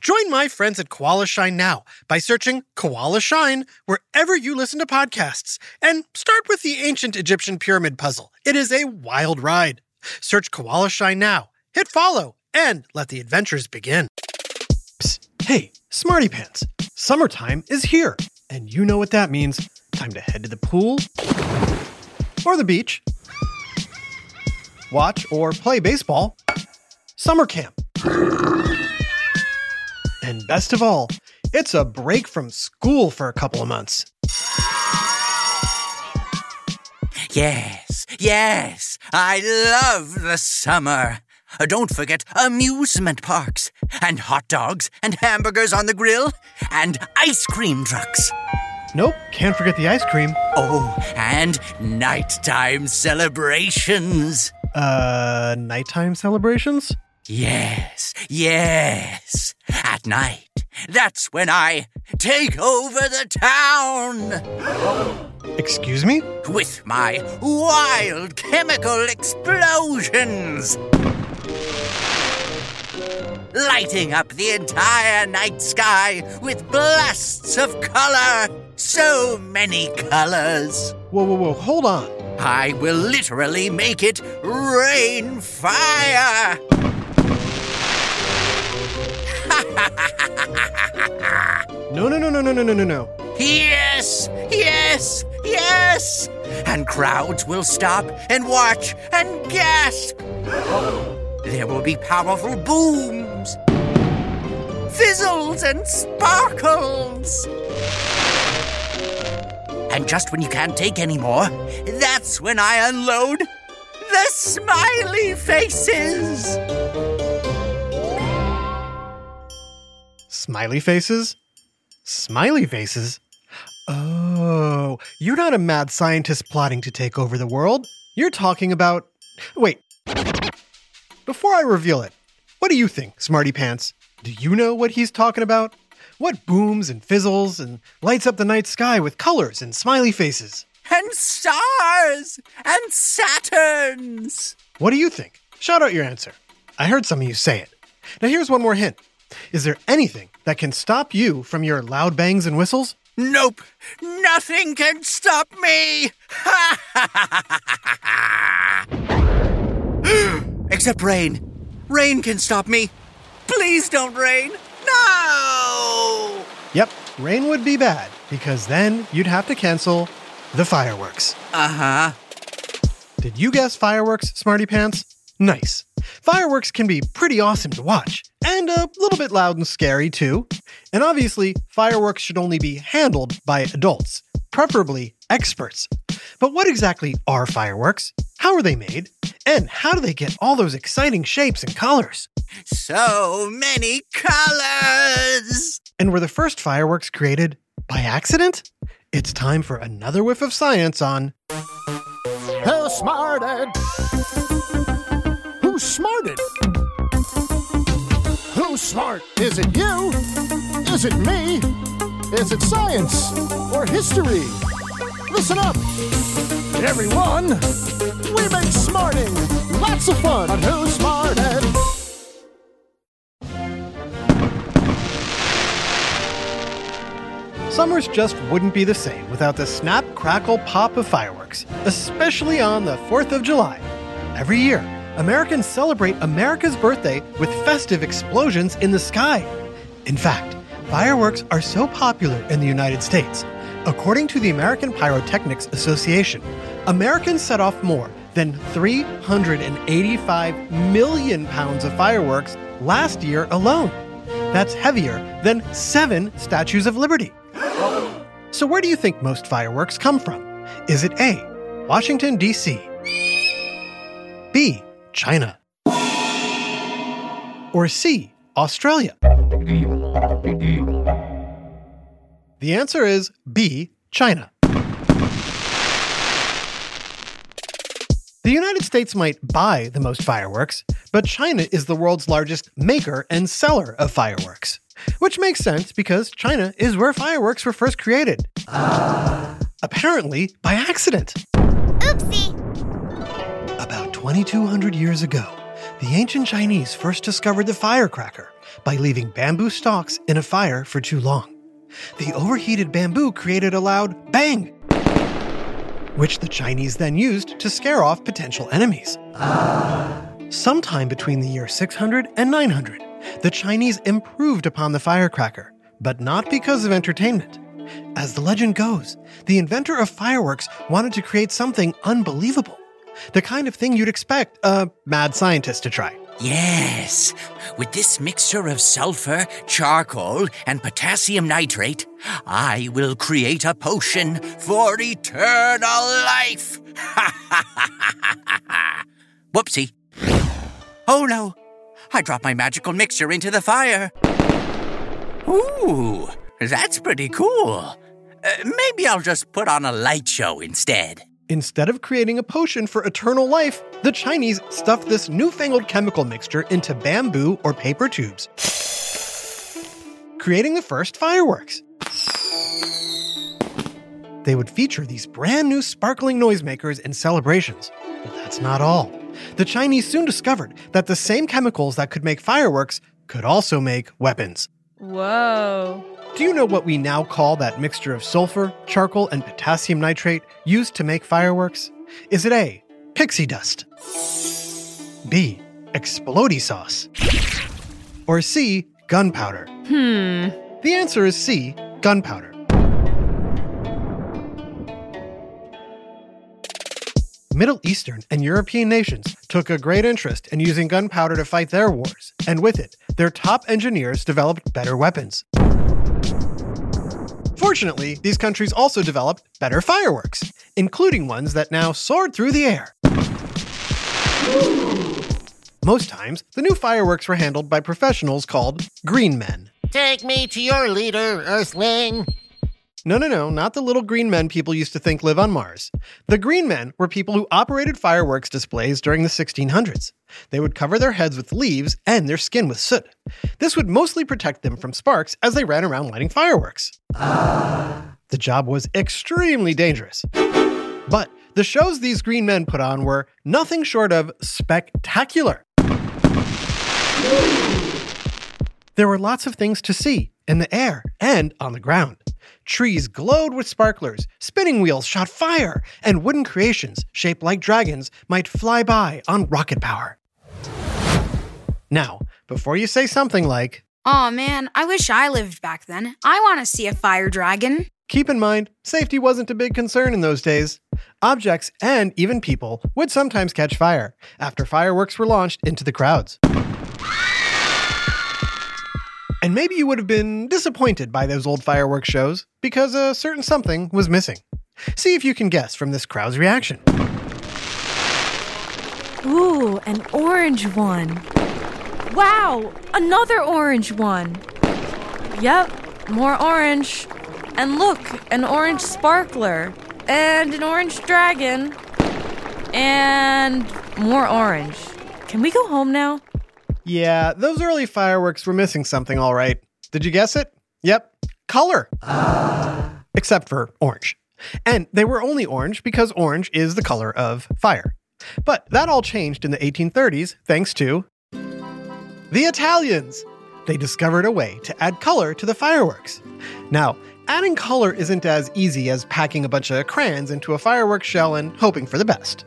Join my friends at Koala Shine now by searching Koala Shine wherever you listen to podcasts and start with the ancient Egyptian pyramid puzzle. It is a wild ride. Search Koala Shine now, hit follow, and let the adventures begin. Psst. Hey, Smarty Pants. Summertime is here, and you know what that means. Time to head to the pool or the beach, watch or play baseball, summer camp. And best of all, it's a break from school for a couple of months. Yes, yes, I love the summer. Uh, Don't forget amusement parks, and hot dogs, and hamburgers on the grill, and ice cream trucks. Nope, can't forget the ice cream. Oh, and nighttime celebrations. Uh, nighttime celebrations? Yes, yes. At night, that's when I take over the town Excuse me? with my wild chemical explosions. Lighting up the entire night sky with blasts of color. So many colors. Whoa, whoa, whoa, hold on. I will literally make it rain fire. No, no, no, no, no, no, no, no, no. Yes, yes, yes! And crowds will stop and watch and gasp. There will be powerful booms, fizzles, and sparkles. And just when you can't take any more, that's when I unload the smiley faces. Smiley faces? Smiley faces? Oh, you're not a mad scientist plotting to take over the world. You're talking about. Wait. Before I reveal it, what do you think, Smarty Pants? Do you know what he's talking about? What booms and fizzles and lights up the night sky with colors and smiley faces? And stars and Saturns. What do you think? Shout out your answer. I heard some of you say it. Now, here's one more hint. Is there anything that can stop you from your loud bangs and whistles? Nope, nothing can stop me. Except rain. Rain can stop me. Please don't rain. No! Yep, rain would be bad because then you'd have to cancel the fireworks. Uh huh. Did you guess fireworks, Smarty Pants? Nice. Fireworks can be pretty awesome to watch, and a little bit loud and scary too. And obviously, fireworks should only be handled by adults, preferably experts. But what exactly are fireworks? How are they made? And how do they get all those exciting shapes and colors? So many colors. And were the first fireworks created by accident? It's time for another whiff of science on Who smarted? Who smarted? Who's smart? Is it you? Is it me? Is it science or history? Listen up, everyone. We make smarting lots of fun on Who Smarted. Summers just wouldn't be the same without the snap, crackle, pop of fireworks, especially on the 4th of July. Every year, Americans celebrate America's birthday with festive explosions in the sky. In fact, fireworks are so popular in the United States. According to the American Pyrotechnics Association, Americans set off more than 385 million pounds of fireworks last year alone. That's heavier than seven statues of liberty. So, where do you think most fireworks come from? Is it A, Washington, D.C., B, China, or C, Australia? The answer is B, China. The United States might buy the most fireworks, but China is the world's largest maker and seller of fireworks. Which makes sense because China is where fireworks were first created. Apparently, by accident. Oopsie. About 2,200 years ago, the ancient Chinese first discovered the firecracker by leaving bamboo stalks in a fire for too long. The overheated bamboo created a loud bang, which the Chinese then used to scare off potential enemies. Sometime between the year 600 and 900, the Chinese improved upon the firecracker, but not because of entertainment. As the legend goes, the inventor of fireworks wanted to create something unbelievable. The kind of thing you'd expect a mad scientist to try. Yes, with this mixture of sulfur, charcoal, and potassium nitrate, I will create a potion for eternal life. Whoopsie. Oh no, I dropped my magical mixture into the fire. Ooh, that's pretty cool. Uh, maybe I'll just put on a light show instead. Instead of creating a potion for eternal life, the Chinese stuffed this newfangled chemical mixture into bamboo or paper tubes, creating the first fireworks. They would feature these brand new sparkling noisemakers in celebrations. But that's not all. The Chinese soon discovered that the same chemicals that could make fireworks could also make weapons. Whoa. Do you know what we now call that mixture of sulfur, charcoal, and potassium nitrate used to make fireworks? Is it A, pixie dust? B, explody sauce? Or C, gunpowder? Hmm. The answer is C, gunpowder. Middle Eastern and European nations took a great interest in using gunpowder to fight their wars, and with it, their top engineers developed better weapons. Fortunately, these countries also developed better fireworks, including ones that now soared through the air. Most times, the new fireworks were handled by professionals called green men. Take me to your leader, Earthling. No, no, no, not the little green men people used to think live on Mars. The green men were people who operated fireworks displays during the 1600s. They would cover their heads with leaves and their skin with soot. This would mostly protect them from sparks as they ran around lighting fireworks. The job was extremely dangerous. But the shows these green men put on were nothing short of spectacular. There were lots of things to see in the air and on the ground. Trees glowed with sparklers, spinning wheels shot fire, and wooden creations shaped like dragons might fly by on rocket power. Now, before you say something like, Aw man, I wish I lived back then. I want to see a fire dragon. keep in mind, safety wasn't a big concern in those days. Objects and even people would sometimes catch fire after fireworks were launched into the crowds. And maybe you would have been disappointed by those old fireworks shows because a certain something was missing. See if you can guess from this crowd's reaction. Ooh, an orange one. Wow, another orange one. Yep, more orange. And look, an orange sparkler. And an orange dragon. And more orange. Can we go home now? Yeah, those early fireworks were missing something, all right. Did you guess it? Yep, color. Except for orange. And they were only orange because orange is the color of fire. But that all changed in the 1830s thanks to the Italians. They discovered a way to add color to the fireworks. Now, adding color isn't as easy as packing a bunch of crayons into a fireworks shell and hoping for the best.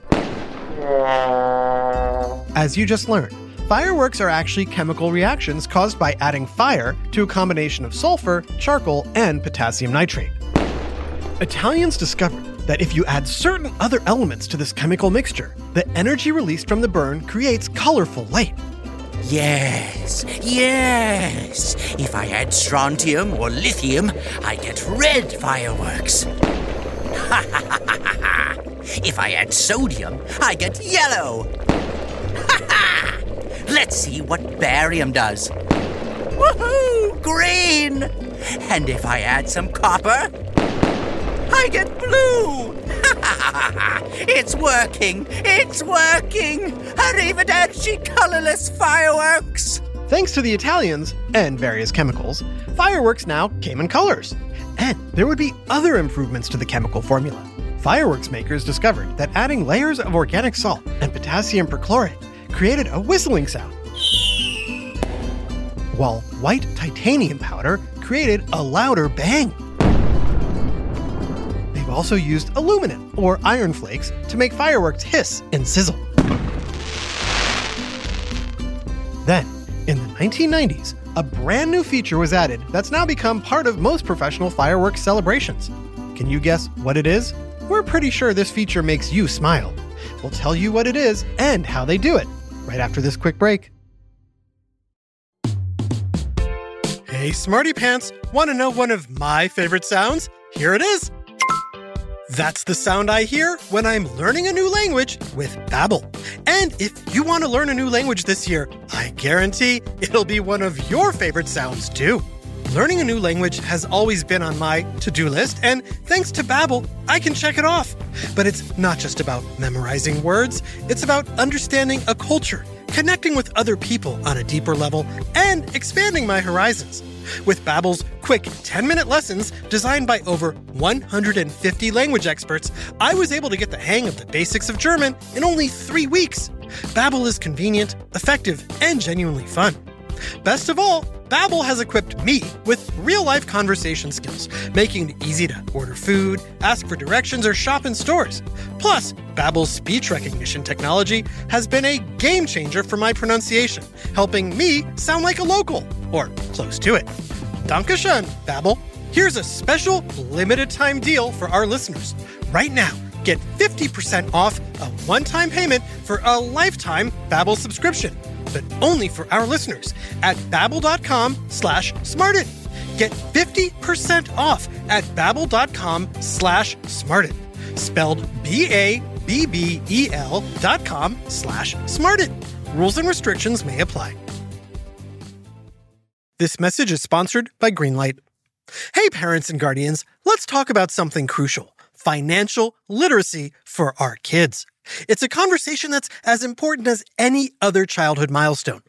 As you just learned, fireworks are actually chemical reactions caused by adding fire to a combination of sulfur, charcoal, and potassium nitrate. Italians discovered that if you add certain other elements to this chemical mixture, the energy released from the burn creates colorful light. Yes, yes. If I add strontium or lithium, I get red fireworks. if I add sodium, I get yellow. Let's see what barium does. Woohoo! Green! And if I add some copper, I get blue! it's working! It's working! Arrivederci colorless fireworks! Thanks to the Italians and various chemicals, fireworks now came in colors. And there would be other improvements to the chemical formula. Fireworks makers discovered that adding layers of organic salt and potassium perchlorate created a whistling sound, while white titanium powder created a louder bang. They've also used aluminum or iron flakes to make fireworks hiss and sizzle. Then, in the 1990s, a brand new feature was added that's now become part of most professional fireworks celebrations. Can you guess what it is? We're pretty sure this feature makes you smile. We'll tell you what it is and how they do it right after this quick break. Hey, Smarty Pants, want to know one of my favorite sounds? Here it is. That's the sound I hear when I'm learning a new language with Babbel. And if you want to learn a new language this year, I guarantee it'll be one of your favorite sounds too. Learning a new language has always been on my to-do list, and thanks to Babbel, I can check it off. But it's not just about memorizing words, it's about understanding a culture, connecting with other people on a deeper level, and expanding my horizons. With Babbel's quick 10-minute lessons designed by over 150 language experts, I was able to get the hang of the basics of German in only 3 weeks. Babbel is convenient, effective, and genuinely fun. Best of all, Babbel has equipped me with real-life conversation skills, making it easy to order food, ask for directions, or shop in stores. Plus, Babbel's speech recognition technology has been a game changer for my pronunciation, helping me sound like a local, or close to it. Dankeschön, Babbel. Here's a special limited time deal for our listeners. Right now, get 50% off a one-time payment for a lifetime Babbel subscription but only for our listeners at babbel.com slash smarted. Get 50% off at babbel.com slash smarted. Spelled B-A-B-B-E-L dot com slash smarted. Rules and restrictions may apply. This message is sponsored by Greenlight. Hey, parents and guardians, let's talk about something crucial financial literacy for our kids. It's a conversation that's as important as any other childhood milestone.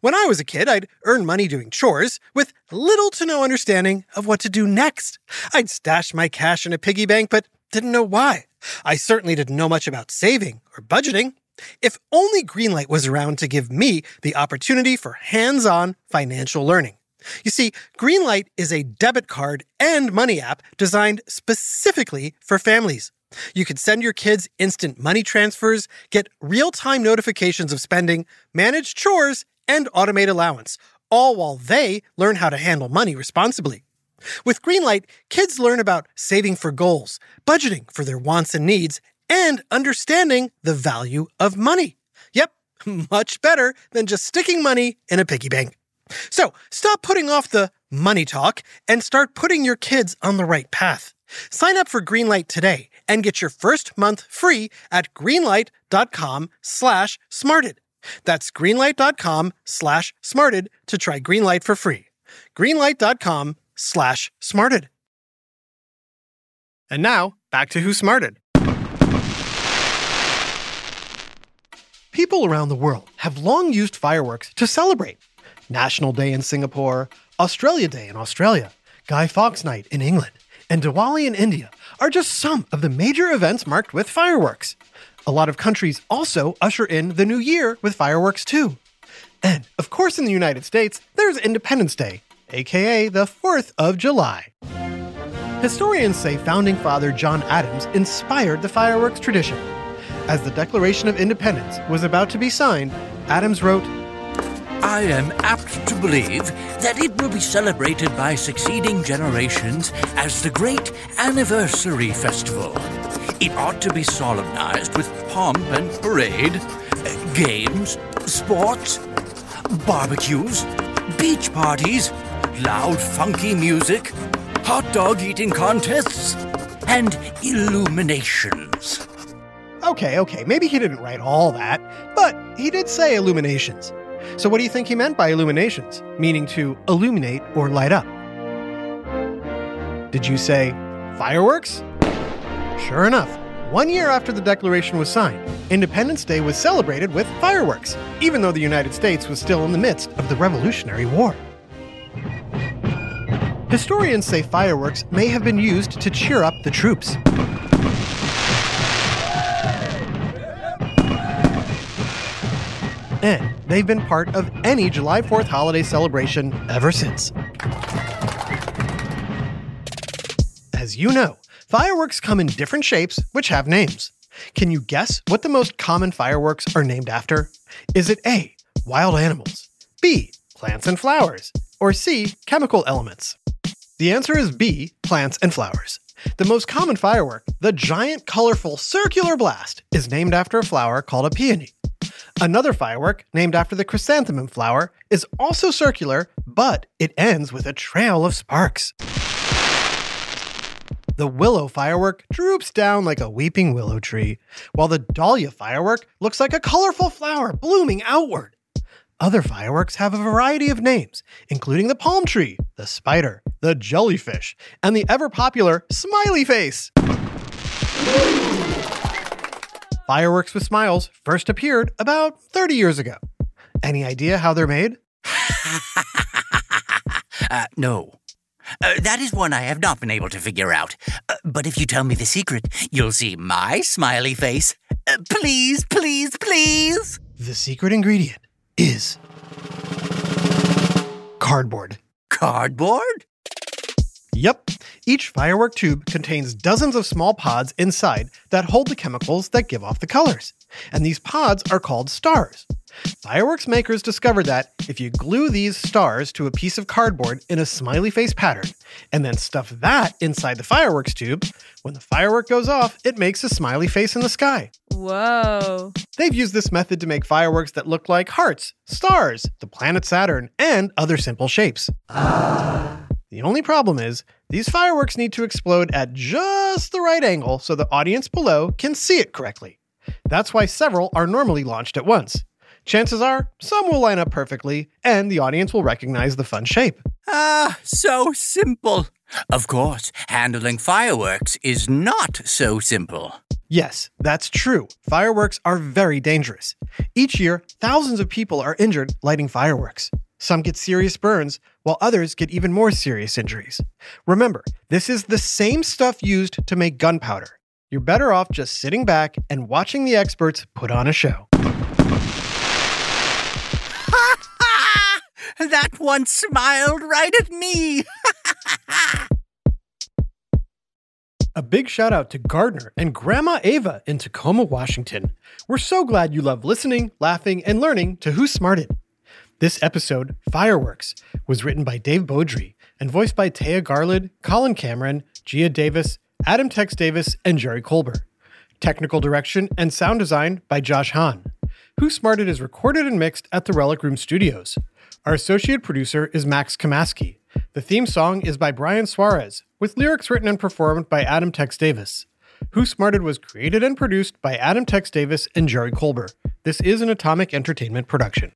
When I was a kid, I'd earn money doing chores with little to no understanding of what to do next. I'd stash my cash in a piggy bank, but didn't know why. I certainly didn't know much about saving or budgeting. If only Greenlight was around to give me the opportunity for hands on financial learning. You see, Greenlight is a debit card and money app designed specifically for families. You can send your kids instant money transfers, get real time notifications of spending, manage chores, and automate allowance, all while they learn how to handle money responsibly. With Greenlight, kids learn about saving for goals, budgeting for their wants and needs, and understanding the value of money. Yep, much better than just sticking money in a piggy bank. So stop putting off the money talk and start putting your kids on the right path. Sign up for Greenlight today and get your first month free at greenlight.com slash smarted. That's greenlight.com slash smarted to try Greenlight for free. Greenlight.com slash smarted. And now, back to Who Smarted. People around the world have long used fireworks to celebrate. National Day in Singapore, Australia Day in Australia, Guy Fawkes Night in England, and Diwali in India are just some of the major events marked with fireworks. A lot of countries also usher in the new year with fireworks too. And of course, in the United States, there's Independence Day, aka the 4th of July. Historians say founding father John Adams inspired the fireworks tradition. As the Declaration of Independence was about to be signed, Adams wrote, I am apt to believe that it will be celebrated by succeeding generations as the great anniversary festival. It ought to be solemnized with pomp and parade, games, sports, barbecues, beach parties, loud, funky music, hot dog eating contests, and illuminations. Okay, okay, maybe he didn't write all that, but he did say illuminations. So, what do you think he meant by illuminations? Meaning to illuminate or light up. Did you say fireworks? Sure enough, one year after the Declaration was signed, Independence Day was celebrated with fireworks, even though the United States was still in the midst of the Revolutionary War. Historians say fireworks may have been used to cheer up the troops. And they've been part of any July 4th holiday celebration ever since. As you know, fireworks come in different shapes which have names. Can you guess what the most common fireworks are named after? Is it A, wild animals, B, plants and flowers, or C, chemical elements? The answer is B, plants and flowers. The most common firework, the giant colorful circular blast, is named after a flower called a peony. Another firework, named after the chrysanthemum flower, is also circular, but it ends with a trail of sparks. The willow firework droops down like a weeping willow tree, while the dahlia firework looks like a colorful flower blooming outward. Other fireworks have a variety of names, including the palm tree, the spider, the jellyfish, and the ever popular smiley face. Fireworks with smiles first appeared about 30 years ago. Any idea how they're made? Uh, no. Uh, that is one I have not been able to figure out. Uh, but if you tell me the secret, you'll see my smiley face. Uh, please, please, please. The secret ingredient is cardboard. Cardboard? Yep, each firework tube contains dozens of small pods inside that hold the chemicals that give off the colors. And these pods are called stars. Fireworks makers discovered that if you glue these stars to a piece of cardboard in a smiley face pattern, and then stuff that inside the fireworks tube, when the firework goes off, it makes a smiley face in the sky. Whoa. They've used this method to make fireworks that look like hearts, stars, the planet Saturn, and other simple shapes. Ah. The only problem is, these fireworks need to explode at just the right angle so the audience below can see it correctly. That's why several are normally launched at once. Chances are, some will line up perfectly, and the audience will recognize the fun shape. Ah, so simple. Of course, handling fireworks is not so simple. Yes, that's true. Fireworks are very dangerous. Each year, thousands of people are injured lighting fireworks. Some get serious burns, while others get even more serious injuries. Remember, this is the same stuff used to make gunpowder. You're better off just sitting back and watching the experts put on a show. that one smiled right at me. A big shout out to Gardner and Grandma Ava in Tacoma, Washington. We're so glad you love listening, laughing, and learning to Who Smarted. This episode, Fireworks, was written by Dave Beaudry and voiced by Taya Garland, Colin Cameron, Gia Davis, Adam Tex Davis, and Jerry Colbert. Technical direction and sound design by Josh Hahn. Who Smarted is recorded and mixed at the Relic Room Studios. Our associate producer is Max Kamaski. The theme song is by Brian Suarez, with lyrics written and performed by Adam Tex Davis. Who Smarted was created and produced by Adam Tex Davis and Jerry Colbert. This is an Atomic Entertainment production.